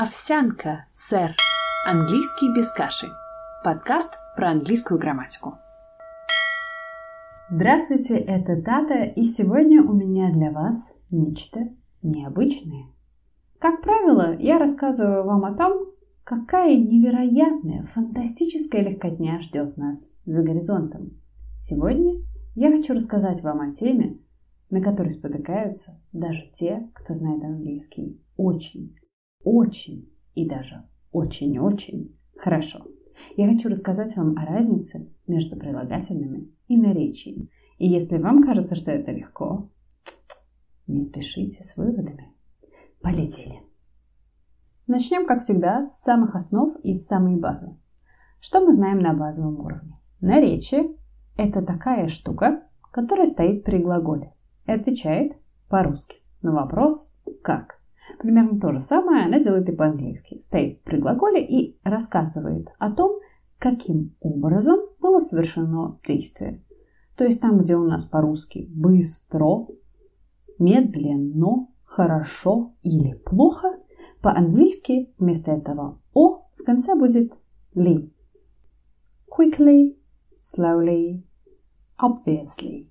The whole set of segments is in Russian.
Овсянка, сэр. Английский без каши. Подкаст про английскую грамматику. Здравствуйте, это Тата, и сегодня у меня для вас нечто необычное. Как правило, я рассказываю вам о том, какая невероятная, фантастическая легкотня ждет нас за горизонтом. Сегодня я хочу рассказать вам о теме, на которой спотыкаются даже те, кто знает английский очень, очень и даже очень-очень хорошо. Я хочу рассказать вам о разнице между прилагательными и наречиями. И если вам кажется, что это легко, не спешите с выводами. Полетели. Начнем, как всегда, с самых основ и с самой базы. Что мы знаем на базовом уровне? Наречие – это такая штука, которая стоит при глаголе и отвечает по-русски на вопрос «как?». Примерно то же самое она делает и по-английски. Стоит при глаголе и рассказывает о том, каким образом было совершено действие. То есть там, где у нас по-русски быстро, медленно, хорошо или плохо, по-английски вместо этого «о» в конце будет «ли». Quickly, slowly, obviously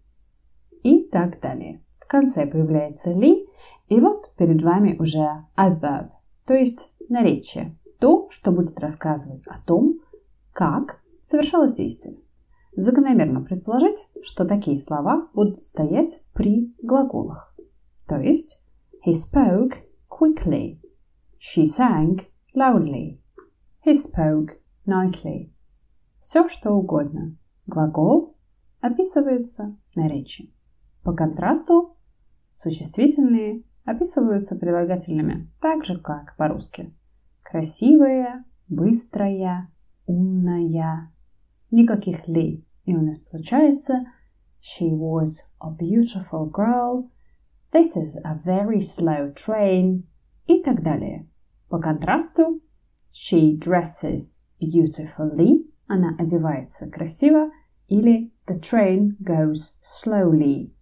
и так далее. В конце появляется «ли», и вот перед вами уже adverb, то есть наречие, то, что будет рассказывать о том, как совершалось действие. Закономерно предположить, что такие слова будут стоять при глаголах. То есть he spoke quickly, she sang loudly, he spoke nicely. Все что угодно. Глагол описывается наречием. По контрасту существительные описываются прилагательными так же, как по-русски. Красивая, быстрая, умная. Никаких ли. И у нас получается She was a beautiful girl. This is a very slow train. И так далее. По контрасту She dresses beautifully. Она одевается красиво. Или The train goes slowly.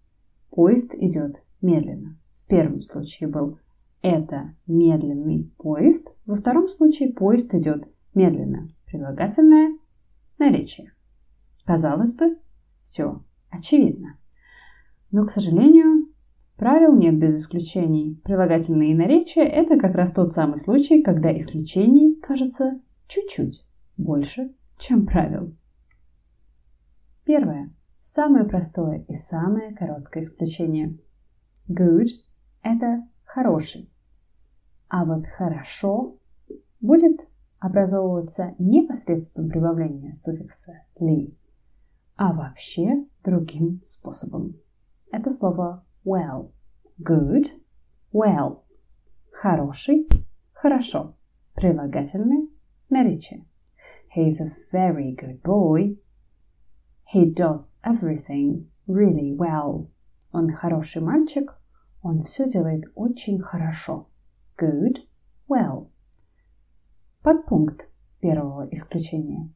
Поезд идет медленно. В первом случае был это медленный поезд, во втором случае поезд идет медленно. Прилагательное наречие. Казалось бы, все очевидно. Но, к сожалению, правил нет без исключений. Прилагательные наречия – это как раз тот самый случай, когда исключений кажется чуть-чуть больше, чем правил. Первое. Самое простое и самое короткое исключение. Good это хороший. А вот хорошо будет образовываться не посредством прибавления суффикса ли, а вообще другим способом. Это слово well. Good, well. Хороший, хорошо. Прилагательное наречие. He's a very good boy. He does everything really well. Он хороший мальчик, он все делает очень хорошо. Good, well. Подпункт первого исключения.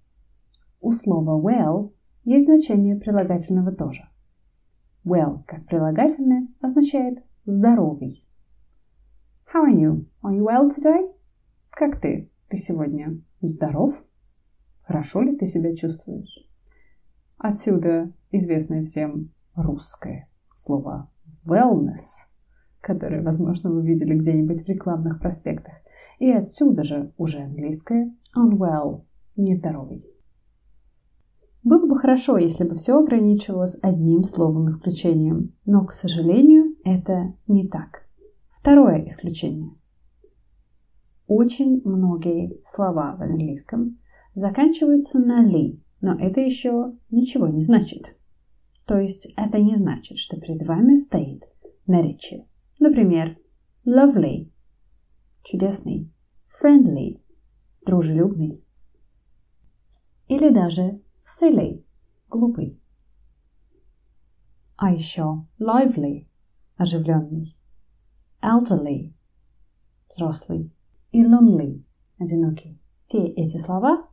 У слова well есть значение прилагательного тоже. Well как прилагательное означает здоровый. How are you? Are you well today? Как ты? Ты сегодня здоров? Хорошо ли ты себя чувствуешь? Отсюда известное всем русское слово wellness – которые, возможно, вы видели где-нибудь в рекламных проспектах. И отсюда же уже английское unwell – нездоровый. Было бы хорошо, если бы все ограничивалось одним словом исключением, но, к сожалению, это не так. Второе исключение. Очень многие слова в английском заканчиваются на ли, но это еще ничего не значит. То есть это не значит, что перед вами стоит наречие. Например, lovely – чудесный, friendly – дружелюбный. Или даже silly – глупый. А еще lively – оживленный, elderly – взрослый и lonely – одинокий. Все эти слова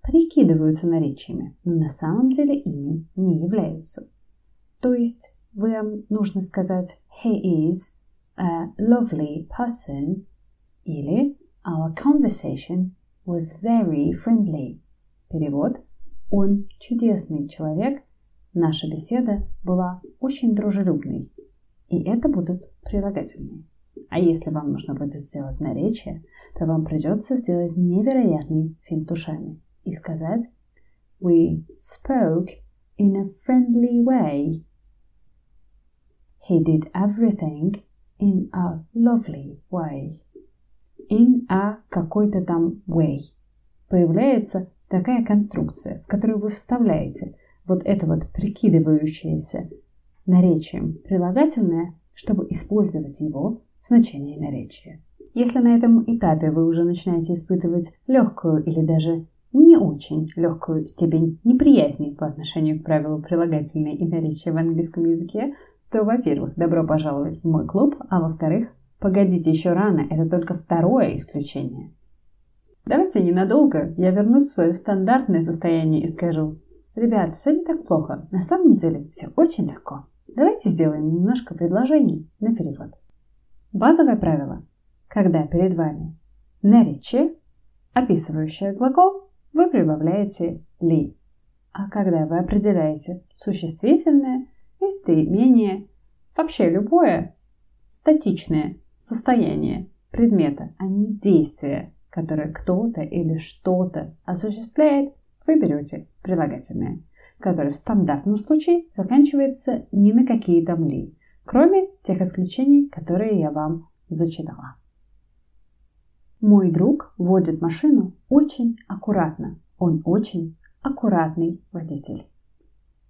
прикидываются наречиями, но на самом деле ими не являются. То есть вам нужно сказать he is – a lovely person или our conversation was very friendly. Перевод. Он чудесный человек. Наша беседа была очень дружелюбной. И это будут прилагательные. А если вам нужно будет сделать наречие, то вам придется сделать невероятный финт ушами и сказать We spoke in a friendly way. He did everything in a lovely way. In a какой-то там way. Появляется такая конструкция, в которую вы вставляете вот это вот прикидывающееся наречием прилагательное, чтобы использовать его в значении наречия. Если на этом этапе вы уже начинаете испытывать легкую или даже не очень легкую степень неприязни по отношению к правилу прилагательной и наречия в английском языке, то, во-первых, добро пожаловать в мой клуб, а во-вторых, погодите еще рано, это только второе исключение. Давайте ненадолго я вернусь в свое стандартное состояние и скажу, ребят, все не так плохо, на самом деле все очень легко. Давайте сделаем немножко предложений на перевод. Базовое правило. Когда перед вами наречие, описывающее глагол, вы прибавляете ли. А когда вы определяете существительное, местоимение, вообще любое статичное состояние предмета, а не действие, которое кто-то или что-то осуществляет, вы берете прилагательное, которое в стандартном случае заканчивается ни на какие там ли, кроме тех исключений, которые я вам зачитала. Мой друг водит машину очень аккуратно. Он очень аккуратный водитель.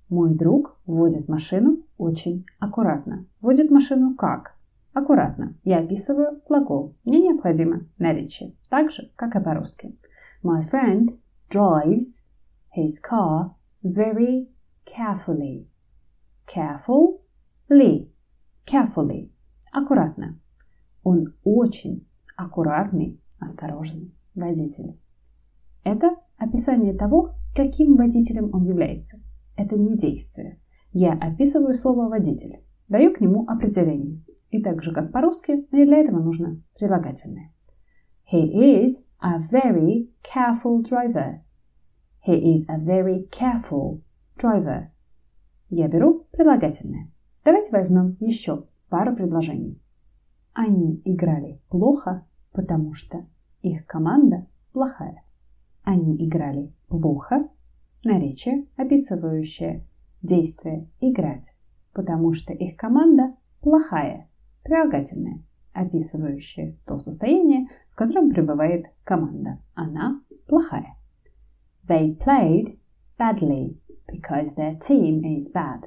Мой друг водит машину очень аккуратно. Водит машину как? Аккуратно. Я описываю глагол. Мне необходимо наречие. Так же, как и по-русски. My friend drives his car very carefully. Carefully. Carefully. Аккуратно. Он очень аккуратный осторожный водитель. Это описание того, каким водителем он является. Это не действие. Я описываю слово «водитель», даю к нему определение. И так же, как по-русски, мне для этого нужно прилагательное. He is a very careful driver. He is a very careful driver. Я беру прилагательное. Давайте возьмем еще пару предложений. Они играли плохо, потому что их команда плохая. Они играли плохо, наречие, описывающее действие «играть», потому что их команда плохая, прилагательное, описывающее то состояние, в котором пребывает команда. Она плохая. They played badly because their team is bad.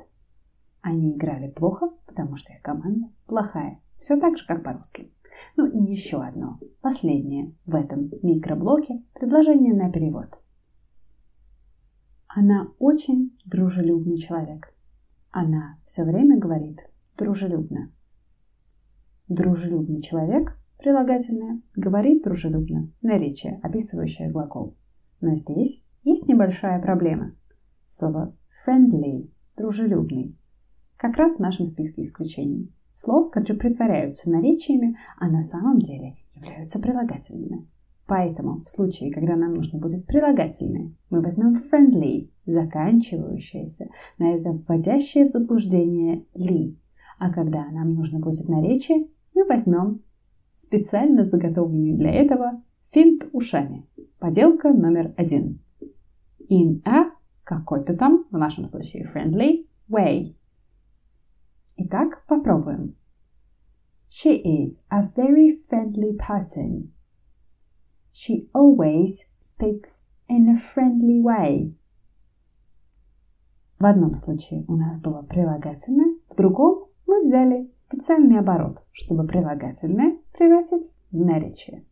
Они играли плохо, потому что их команда плохая. Все так же, как по-русски. Ну и еще одно, последнее в этом микроблоке предложение на перевод. Она очень дружелюбный человек. Она все время говорит дружелюбно. Дружелюбный человек, прилагательное, говорит дружелюбно, наречие, описывающее глагол. Но здесь есть небольшая проблема. Слово friendly, дружелюбный, как раз в нашем списке исключений слов, которые притворяются наречиями, а на самом деле являются прилагательными. Поэтому в случае, когда нам нужно будет прилагательное, мы возьмем friendly, заканчивающееся на это вводящее в заблуждение ли. А когда нам нужно будет наречие, мы возьмем специально заготовленный для этого финт ушами. Поделка номер один. In a какой-то там, в нашем случае friendly, way. Итак, попробуем. She is a very friendly person. She always speaks in a friendly way. В одном случае у нас было прилагательное, в другом мы взяли специальный оборот, чтобы прилагательное превратить в наречие.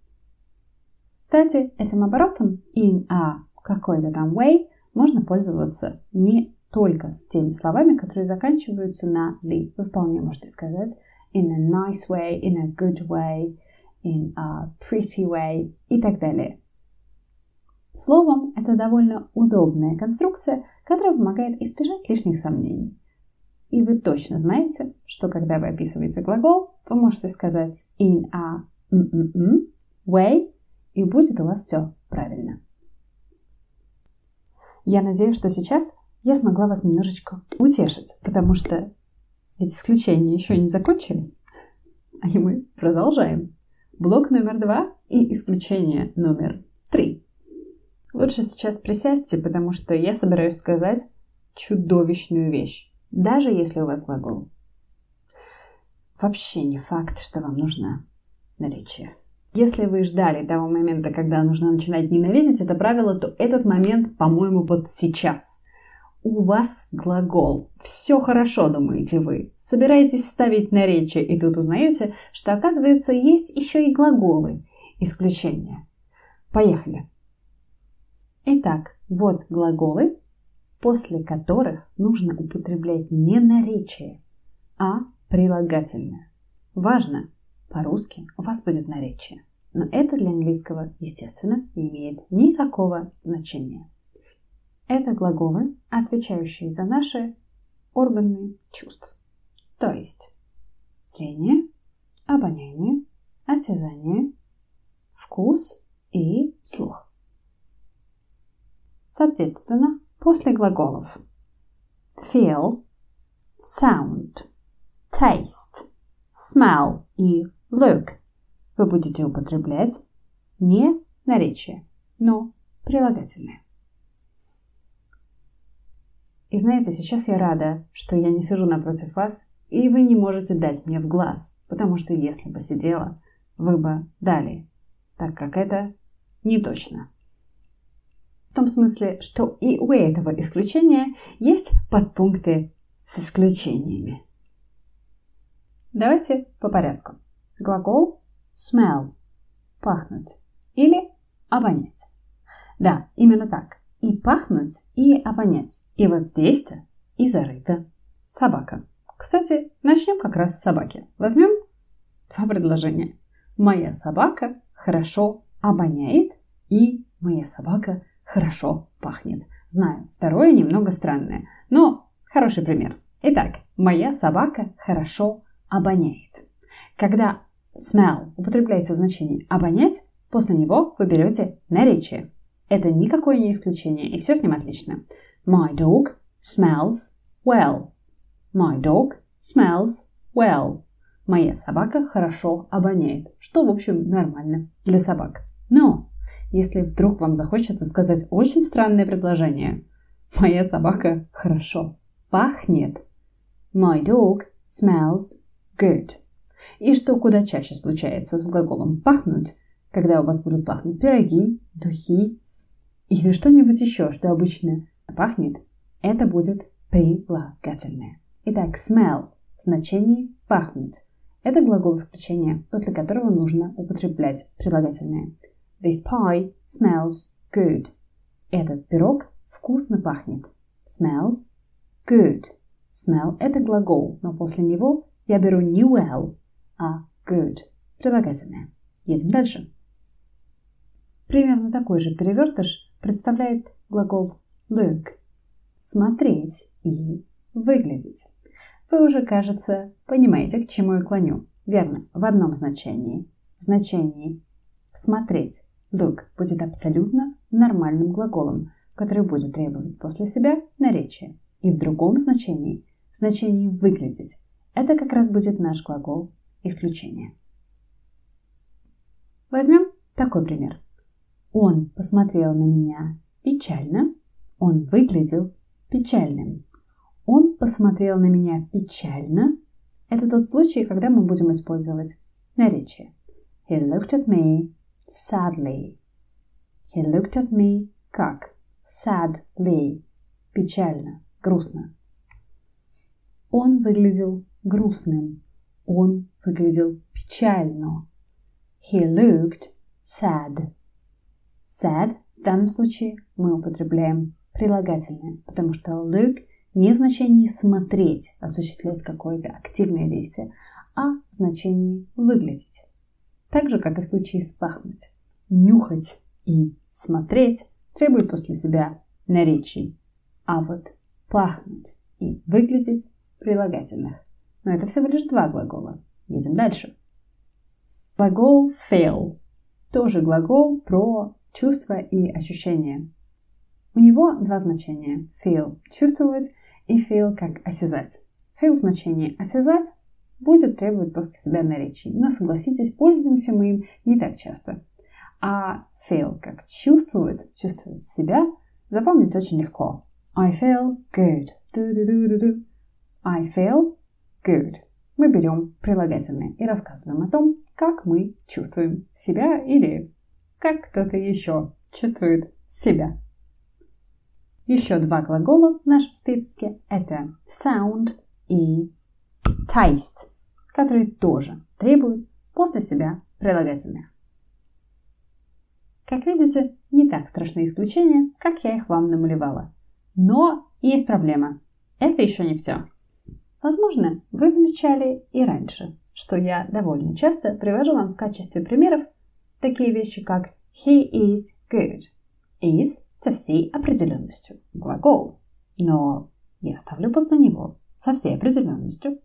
Кстати, этим оборотом in a какой-то там way можно пользоваться не только с теми словами, которые заканчиваются на ли. Вы вполне можете сказать in a nice way, in a good way, in a pretty way и так далее. Словом, это довольно удобная конструкция, которая помогает избежать лишних сомнений. И вы точно знаете, что когда вы описываете глагол, вы можете сказать in a mm -mm -mm way и будет у вас все правильно. Я надеюсь, что сейчас я смогла вас немножечко утешить, потому что ведь исключения еще не закончились, а мы продолжаем. Блок номер два и исключение номер три. Лучше сейчас присядьте, потому что я собираюсь сказать чудовищную вещь, даже если у вас глагол. Вообще не факт, что вам нужно наречие. Если вы ждали того момента, когда нужно начинать ненавидеть это правило, то этот момент, по-моему, вот сейчас. У вас глагол. Все хорошо, думаете вы. Собираетесь ставить наречие, и тут узнаете, что, оказывается, есть еще и глаголы. Исключения. Поехали. Итак, вот глаголы, после которых нужно употреблять не наречие, а прилагательное. Важно, по-русски у вас будет наречие. Но это для английского, естественно, не имеет никакого значения. Это глаголы, отвечающие за наши органы чувств. То есть зрение, обоняние, осязание, вкус и слух. Соответственно, после глаголов feel, sound, taste, smell и look вы будете употреблять не наречие, но прилагательное. И знаете, сейчас я рада, что я не сижу напротив вас, и вы не можете дать мне в глаз, потому что если бы сидела, вы бы дали, так как это не точно. В том смысле, что и у этого исключения есть подпункты с исключениями. Давайте по порядку. Глагол smell – пахнуть или обонять. Да, именно так. И пахнуть, и обонять. И вот здесь-то и зарыта собака. Кстати, начнем как раз с собаки. Возьмем два предложения. Моя собака хорошо обоняет и моя собака хорошо пахнет. Знаю, второе немного странное, но хороший пример. Итак, моя собака хорошо обоняет. Когда smell употребляется в значении обонять, после него вы берете наречие. Это никакое не исключение, и все с ним отлично. My dog smells well. My dog smells well. Моя собака хорошо обоняет, что, в общем, нормально для собак. Но если вдруг вам захочется сказать очень странное предложение, моя собака хорошо пахнет. My dog smells good. И что куда чаще случается с глаголом пахнуть, когда у вас будут пахнуть пироги, духи или что-нибудь еще, что обычно пахнет, это будет прилагательное. Итак, smell в значении пахнуть. Это глагол исключения, после которого нужно употреблять прилагательное. This pie smells good. Этот пирог вкусно пахнет. Smells good. Smell – это глагол, но после него я беру не well, а good. Прилагательное. Едем дальше. Примерно такой же перевертыш представляет глагол look – смотреть и выглядеть. Вы уже, кажется, понимаете, к чему я клоню. Верно, в одном значении. В значении смотреть look будет абсолютно нормальным глаголом, который будет требовать после себя наречия. И в другом значении, значении выглядеть, это как раз будет наш глагол исключения. Возьмем такой пример. Он посмотрел на меня печально, он выглядел печальным. Он посмотрел на меня печально. Это тот случай, когда мы будем использовать наречие. He looked at me sadly. He looked at me как? Sadly. Печально, грустно. Он выглядел грустным. Он выглядел печально. He looked sad. Sad в данном случае мы употребляем прилагательное, потому что look не в значении смотреть, осуществлять какое-то активное действие, а в значении выглядеть. Так же, как и в случае с пахнуть. Нюхать и смотреть требует после себя наречий, а вот пахнуть и выглядеть прилагательных. Но это всего лишь два глагола. Едем дальше. Глагол fail тоже глагол про чувства и ощущения. У него два значения. Feel – чувствовать и feel как осязать. Feel значение осязать будет требовать после себя наречий. Но согласитесь, пользуемся мы им не так часто. А feel как чувствовать, чувствовать себя, запомнить очень легко. I feel good. I feel good. Мы берем прилагательное и рассказываем о том, как мы чувствуем себя или как кто-то еще чувствует себя. Еще два глагола в нашем списке – это sound и taste, которые тоже требуют после себя прилагательных. Как видите, не так страшны исключения, как я их вам намалевала. Но есть проблема. Это еще не все. Возможно, вы замечали и раньше, что я довольно часто привожу вам в качестве примеров такие вещи, как he is good. Is со всей определенностью. Глагол. Но я ставлю после него со всей определенностью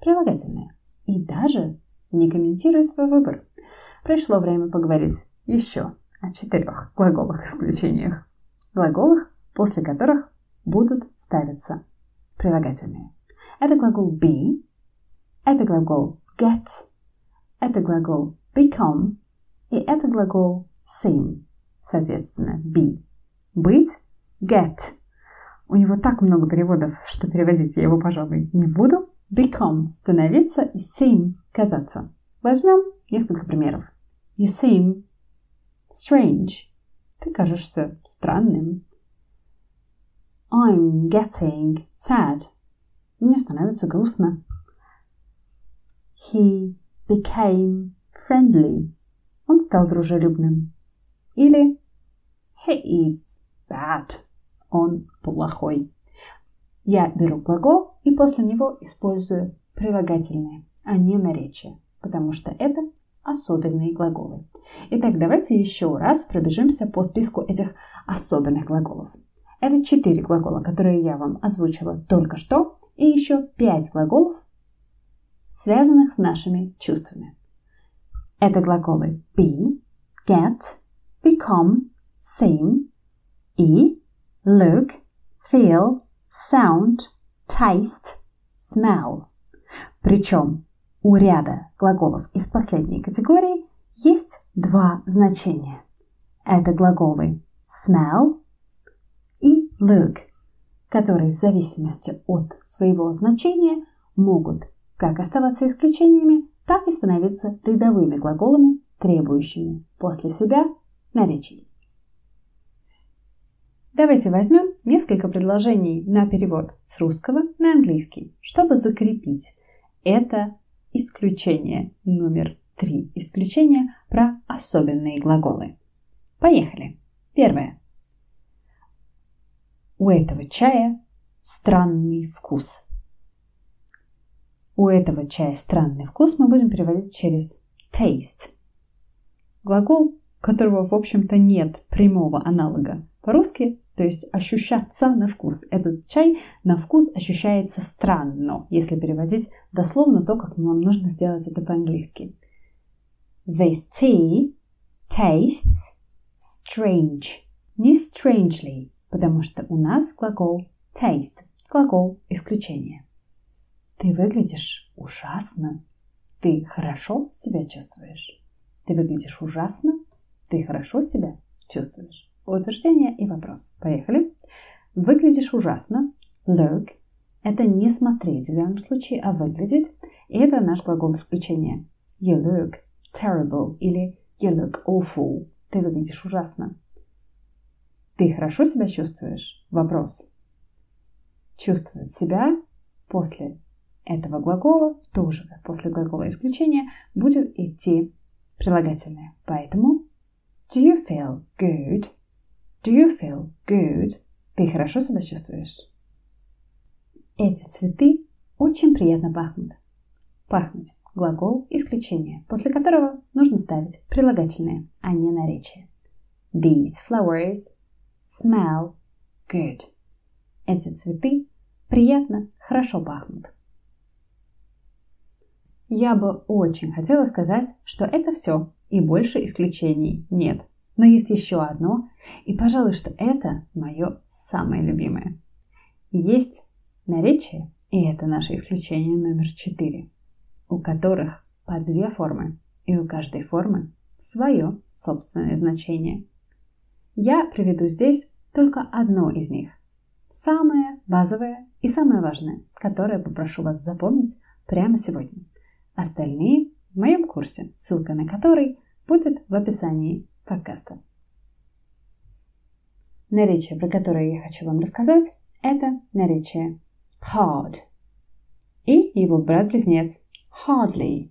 прилагательное. И даже не комментирую свой выбор. Пришло время поговорить еще о четырех глаголах исключениях. Глаголах, после которых будут ставиться прилагательные. Это глагол be, это глагол get, это глагол become и это глагол seem, соответственно, be. Быть, get. У него так много переводов, что переводить я его, пожалуй, не буду. Become – становиться и seem – казаться. Возьмем несколько примеров. You seem Strange. Ты кажешься странным. I'm getting sad. Мне становится грустно. He became friendly. Он стал дружелюбным. Или he is bad. Он плохой. Я беру глагол и после него использую прилагательное, а не наречие, потому что это особенные глаголы. Итак, давайте еще раз пробежимся по списку этих особенных глаголов. Это четыре глагола, которые я вам озвучила только что, и еще пять глаголов, связанных с нашими чувствами. Это глаголы be, get, become, seem и look, feel, sound, taste, smell. Причем у ряда глаголов из последней категории есть два значения. Это глаголы smell и look, которые в зависимости от своего значения могут как оставаться исключениями, так и становиться рядовыми глаголами, требующими после себя наречий. Давайте возьмем несколько предложений на перевод с русского на английский, чтобы закрепить это исключение номер три. Исключение про особенные глаголы. Поехали. Первое. У этого чая странный вкус. У этого чая странный вкус мы будем переводить через taste. Глагол, которого, в общем-то, нет прямого аналога по-русски, то есть ощущаться на вкус. Этот чай на вкус ощущается странно, если переводить дословно то, как нам нужно сделать это по-английски. This tea tastes strange. Не strangely, потому что у нас глагол taste, глагол исключения. Ты выглядишь ужасно. Ты хорошо себя чувствуешь. Ты выглядишь ужасно. Ты хорошо себя чувствуешь. Утверждение и вопрос. Поехали. Выглядишь ужасно. Look. Это не смотреть в данном случае, а выглядеть. И это наш глагол исключения. You look terrible или you look awful. Ты выглядишь ужасно. Ты хорошо себя чувствуешь? Вопрос. Чувствует себя после этого глагола, тоже как после глагола исключения, будет идти прилагательное. Поэтому do you feel good? Do you feel good? Ты хорошо себя чувствуешь? Эти цветы очень приятно пахнут. Пахнуть – глагол исключения, после которого нужно ставить прилагательное, а не наречие. These flowers smell good. Эти цветы приятно, хорошо пахнут. Я бы очень хотела сказать, что это все и больше исключений нет. Но есть еще одно, и, пожалуй, что это мое самое любимое. Есть наречие, и это наше исключение номер четыре, у которых по две формы, и у каждой формы свое собственное значение. Я приведу здесь только одно из них. Самое базовое и самое важное, которое попрошу вас запомнить прямо сегодня. Остальные в моем курсе, ссылка на который будет в описании подкаста. Наречие, про которое я хочу вам рассказать, это наречие hard и его брат-близнец hardly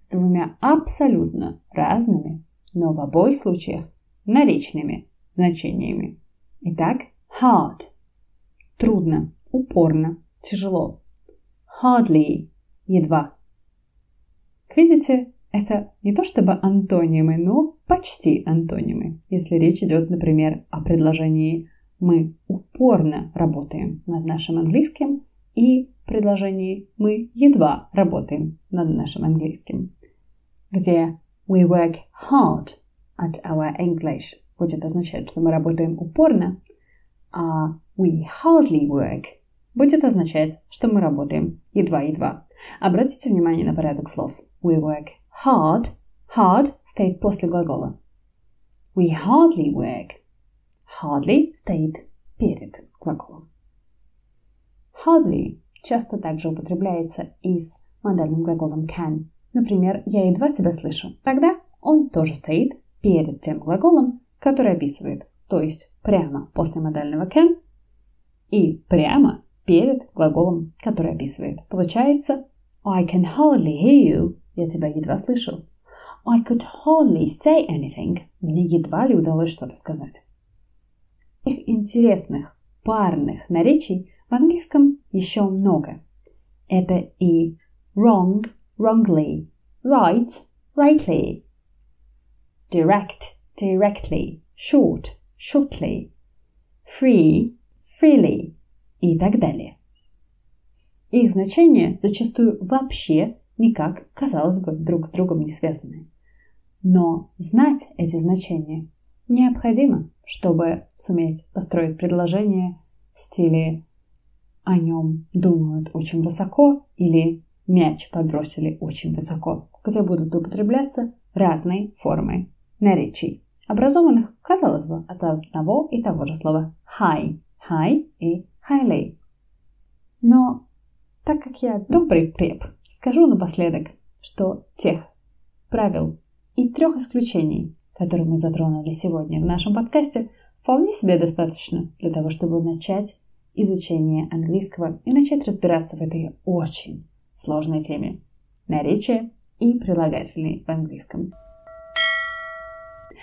с двумя абсолютно разными, но в обоих случаях наречными значениями. Итак, hard – трудно, упорно, тяжело. Hardly – едва. Видите, это не то чтобы антонимы, но почти антонимы. Если речь идет, например, о предложении «мы упорно работаем над нашим английским» и предложении «мы едва работаем над нашим английским», где «we work hard at our English» будет означать, что мы работаем упорно, а «we hardly work» будет означать, что мы работаем едва-едва. Обратите внимание на порядок слов. We work hard. Hard стоит после глагола. We hardly work. Hardly стоит перед глаголом. Hardly часто также употребляется и с модальным глаголом can. Например, я едва тебя слышу. Тогда он тоже стоит перед тем глаголом, который описывает, то есть прямо после модального can и прямо перед глаголом, который описывает. Получается I can hardly hear you. Я тебя едва слышу. I could hardly say anything. Мне едва ли удалось что-то сказать. Их интересных парных наречий в английском еще много. Это и wrong, wrongly, right, rightly, direct, directly, short, shortly, free, freely и так далее. Их значения зачастую вообще никак, казалось бы, друг с другом не связаны. Но знать эти значения необходимо, чтобы суметь построить предложение в стиле «о нем думают очень высоко» или «мяч подбросили очень высоко», где будут употребляться разные формы наречий, образованных, казалось бы, от одного и того же слова high, high и highly. Но так как я добрый преп, скажу напоследок, что тех правил и трех исключений, которые мы затронули сегодня в нашем подкасте, вполне себе достаточно для того, чтобы начать изучение английского и начать разбираться в этой очень сложной теме наречия и прилагательные в английском.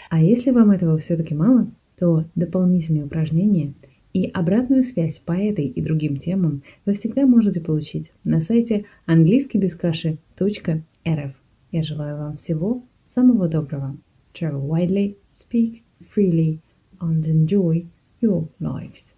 А если вам этого все-таки мало, то дополнительные упражнения и обратную связь по этой и другим темам вы всегда можете получить на сайте английскийбескаши.рф. Я желаю вам всего самого доброго. Travel widely, speak freely, and enjoy your lives.